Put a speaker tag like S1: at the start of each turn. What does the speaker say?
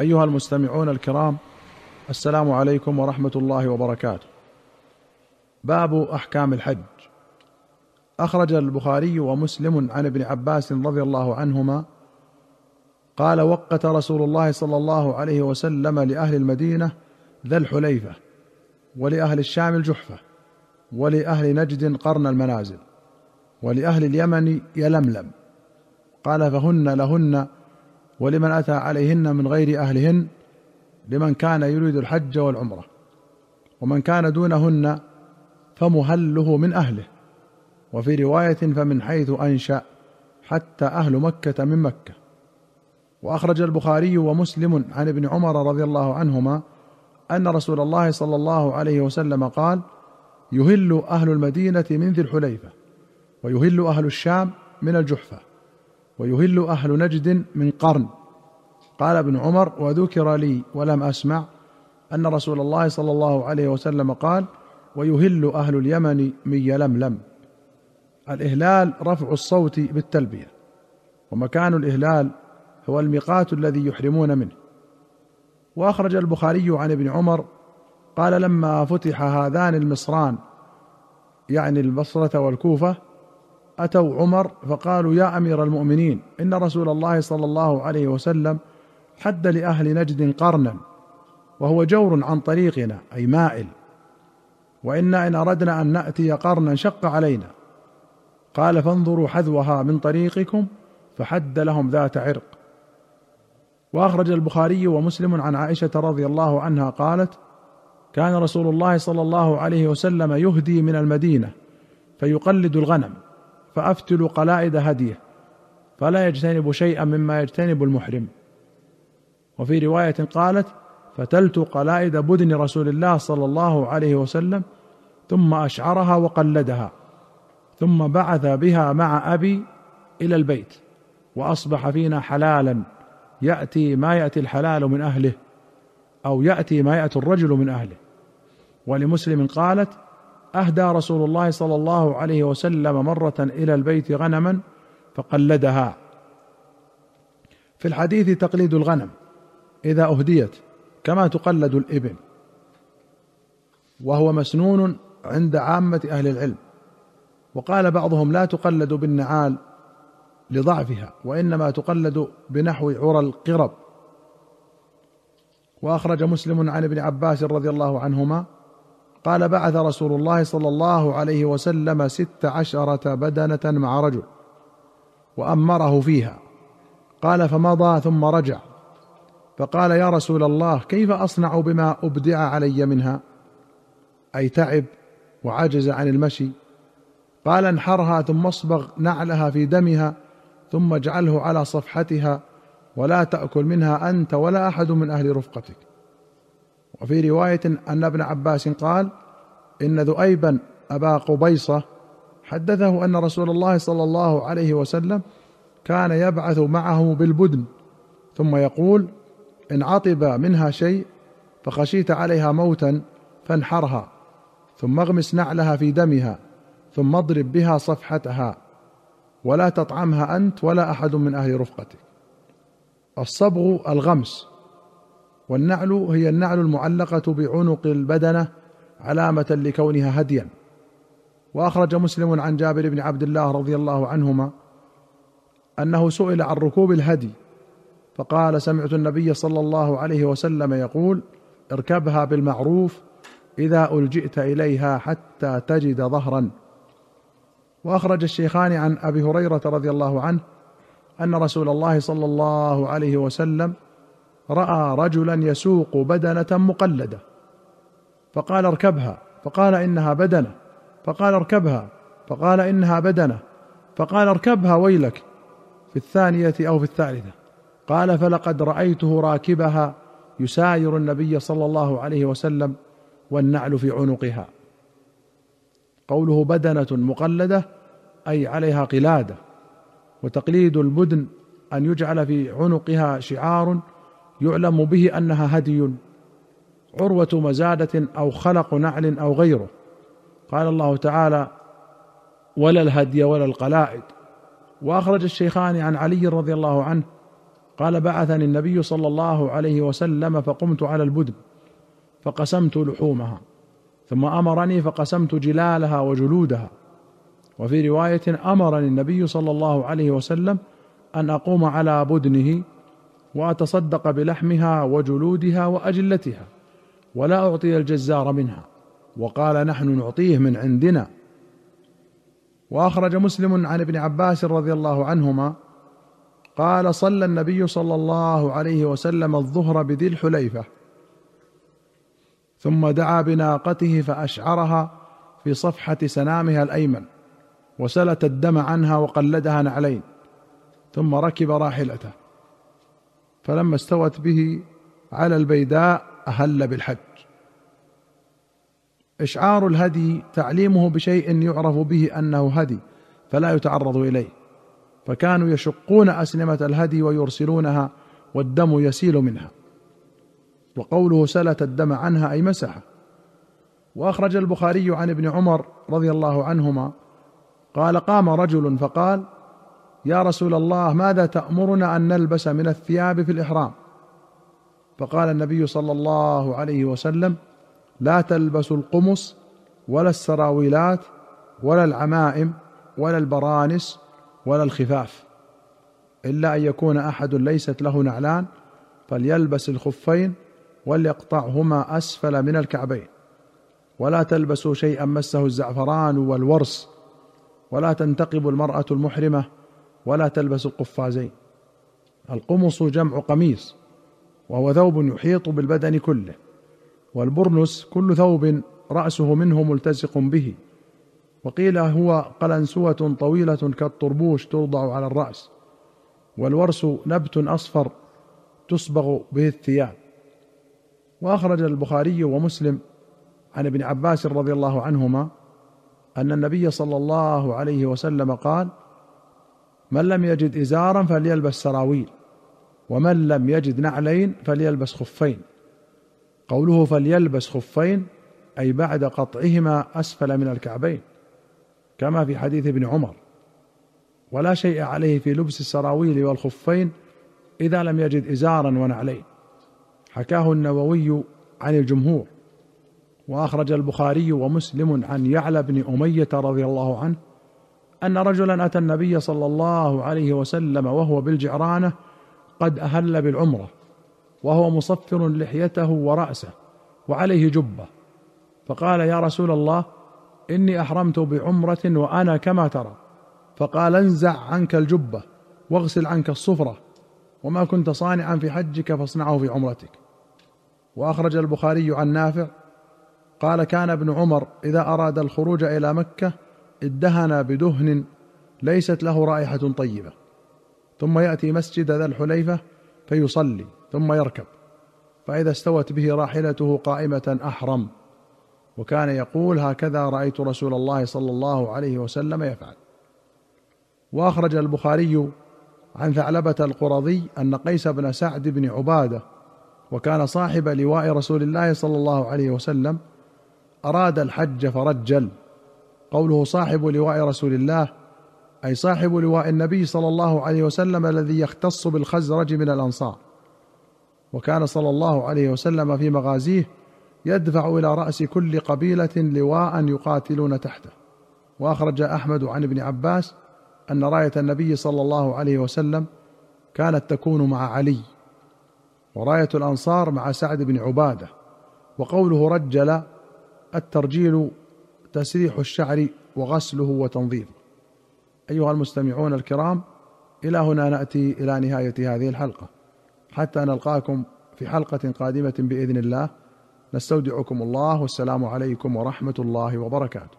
S1: أيها المستمعون الكرام السلام عليكم ورحمة الله وبركاته. باب أحكام الحج. أخرج البخاري ومسلم عن ابن عباس رضي الله عنهما قال وقت رسول الله صلى الله عليه وسلم لأهل المدينة ذا الحليفة ولأهل الشام الجحفة ولأهل نجد قرن المنازل ولأهل اليمن يلملم. قال فهن لهن ولمن أتى عليهن من غير أهلهن لمن كان يريد الحج والعمرة. ومن كان دونهن فمهله من أهله. وفي رواية فمن حيث أنشأ حتى أهل مكة من مكة. وأخرج البخاري ومسلم عن ابن عمر رضي الله عنهما أن رسول الله صلى الله عليه وسلم قال يهل أهل المدينة من ذي الحليفة ويهل أهل الشام من الجحفة. ويهل أهل نجد من قرن. قال ابن عمر وذكر لي ولم أسمع أن رسول الله صلى الله عليه وسلم قال ويهل أهل اليمن من يلملم الإهلال رفع الصوت بالتلبية ومكان الإهلال هو الميقات الذي يحرمون منه. وأخرج البخاري عن ابن عمر قال لما فتح هذان المصران يعني البصرة والكوفة أتوا عمر فقالوا يا أمير المؤمنين إن رسول الله صلى الله عليه وسلم حد لأهل نجد قرنا وهو جور عن طريقنا أي مائل. وأنا إن أردنا أن نأتي قرنا شق علينا. قال فانظروا حذوها من طريقكم فحد لهم ذات عرق. وأخرج البخاري ومسلم عن عائشة رضي الله عنها قالت كان رسول الله صلى الله عليه وسلم يهدي من المدينة فيقلد الغنم. فأفتل قلائد هديه فلا يجتنب شيئا مما يجتنب المحرم. وفي رواية قالت فتلت قلائد بدن رسول الله صلى الله عليه وسلم ثم أشعرها وقلدها ثم بعث بها مع أبي إلى البيت وأصبح فينا حلالا يأتي ما يأتي الحلال من أهله أو يأتي ما يأتي الرجل من أهله. ولمسلم قالت أهدى رسول الله صلى الله عليه وسلم مرة إلى البيت غنما فقلدها. في الحديث تقليد الغنم إذا أهديت كما تقلد الإبل وهو مسنون عند عامة أهل العلم. وقال بعضهم لا تقلد بالنعال لضعفها وإنما تقلد بنحو عرى القرب. وأخرج مسلم عن ابن عباس رضي الله عنهما قال بعث رسول الله صلى الله عليه وسلم ست عشرة بدنة مع رجل وأمره فيها. قال فمضى ثم رجع. فقال يا رسول الله كيف أصنع بما أبدع علي منها؟ أي تعب وعجز عن المشي. قال انحرها ثم اصبغ نعلها في دمها ثم اجعله على صفحتها ولا تأكل منها أنت ولا أحد من أهل رفقتك. وفي رواية أن ابن عباس قال إن ذؤيبا أبا قبيصة حدثه أن رسول الله صلى الله عليه وسلم كان يبعث معه بالبدن ثم يقول إن عطب منها شيء فخشيت عليها موتا فانحرها ثم اغمس نعلها في دمها ثم اضرب بها صفحتها ولا تطعمها أنت ولا أحد من أهل رفقتك. الصبغ الغمس والنعل هي النعل المعلقة بعنق البدنة علامة لكونها هديا. وأخرج مسلم عن جابر بن عبد الله رضي الله عنهما أنه سئل عن ركوب الهدي فقال سمعت النبي صلى الله عليه وسلم يقول اركبها بالمعروف إذا ألجئت إليها حتى تجد ظهرا. وأخرج الشيخان عن أبي هريرة رضي الله عنه أن رسول الله صلى الله عليه وسلم راى رجلا يسوق بدنه مقلده فقال اركبها فقال انها بدنه فقال اركبها فقال انها بدنه فقال اركبها ويلك. في الثانية أو في الثالثه قال فلقد رايته راكبها يساير النبي صلى الله عليه وسلم والنعل في عنقها. قوله بدنة مقلدة أي عليها قلادة وتقليد البدن أن يجعل في عنقها شعار يعلم به أنها هدي عروة مزادة أو خلق نعل أو غيره. قال الله تعالى ولا الهدي ولا القلائد. وأخرج الشيخان عن علي رضي الله عنه قال بعثني النبي صلى الله عليه وسلم فقمت على البدن فقسمت لحومها ثم أمرني فقسمت جلالها وجلودها. وفي رواية أمرني النبي صلى الله عليه وسلم أن أقوم على بدنه واتصدق بلحمها وجلودها وأجلتها ولا أعطي الجزار منها وقال نحن نعطيه من عندنا. وأخرج مسلم عن ابن عباس رضي الله عنهما قال صلى النبي صلى الله عليه وسلم الظهر بذي الحليفة ثم دعا بناقته فأشعرها في صفحة سنامها الأيمن وسلت الدم عنها وقلدها نعلين ثم ركب راحلته. فلما استوت به على البيداء أهل بالحج. إشعار الهدي تعليمه بشيء يعرف به أنه هدي فلا يتعرض إليه. فكانوا يشقون اسنمه الهدي ويرسلونها والدم يسيل منها. وقوله سلت الدم عنها أي مسحه وأخرج البخاري عن ابن عمر رضي الله عنهما قال قام رجل فقال يا رسول الله ماذا تأمرنا أن نلبس من الثياب في الإحرام؟ فقال النبي صلى الله عليه وسلم لا تلبسوا القمص ولا السراويلات ولا العمائم ولا البرانس ولا الخفاف إلا أن يكون أحد ليست له نعلان فليلبس الخفين وليقطعهما أسفل من الكعبين. ولا تلبسوا شيئا مسه الزعفران والورس ولا تنتقب المرأة المحرمة ولا تلبس القفازين. القمص جمع قميص وهو ثوب يحيط بالبدن كله. والبرنس كل ثوب رأسه منه ملتصق به. وقيل هو قلنسوة طويلة كالطربوش توضع على الرأس. والورس نبت أصفر تصبغ به الثياب. وأخرج البخاري ومسلم عن ابن عباس رضي الله عنهما أن النبي صلى الله عليه وسلم قال من لم يجد إزارا فليلبس سراويل ومن لم يجد نعلين فليلبس خفين. قوله فليلبس خفين أي بعد قطعهما أسفل من الكعبين كما في حديث ابن عمر. ولا شيء عليه في لبس السراويل والخفين إذا لم يجد إزارا ونعلين. حكاه النووي عن الجمهور وأخرج البخاري ومسلم عن يعلى بن أمية رضي الله عنه أن رجلا أتى النبي صلى الله عليه وسلم وهو بالجعرانة قد أهل بالعمرة وهو مصفر لحيته ورأسه وعليه جبة. فقال يا رسول الله إني أحرمت بعمرة وأنا كما ترى. فقال انزع عنك الجبة واغسل عنك الصفرة وما كنت صانعا في حجك فاصنعه في عمرتك. وأخرج البخاري عن نافع قال كان ابن عمر إذا أراد الخروج إلى مكة ادهن بدهن ليست له رائحة طيبة. ثم يأتي مسجد ذا الحليفة فيصلي ثم يركب. فإذا استوت به راحلته قائمة أحرم. وكان يقول هكذا رأيت رسول الله صلى الله عليه وسلم يفعل. وأخرج البخاري عن ثعلبة القرظي أن قيس بن سعد بن عبادة وكان صاحب لواء رسول الله صلى الله عليه وسلم أراد الحج فرجل. قوله صاحب لواء رسول الله أي صاحب لواء النبي صلى الله عليه وسلم الذي يختص بالخزرج من الأنصار. وكان صلى الله عليه وسلم في مغازيه يدفع إلى رأس كل قبيلة لواء يقاتلون تحته. وأخرج أحمد عن ابن عباس أن راية النبي صلى الله عليه وسلم كانت تكون مع علي وراية الأنصار مع سعد بن عبادة. وقوله رجل الترجيل تسريح الشعر وغسله وتنظيفه أيها المستمعون الكرام إلى هنا نأتي إلى نهاية هذه الحلقة. حتى نلقاكم في حلقة قادمة بإذن الله. نستودعكم الله والسلام عليكم ورحمة الله وبركاته.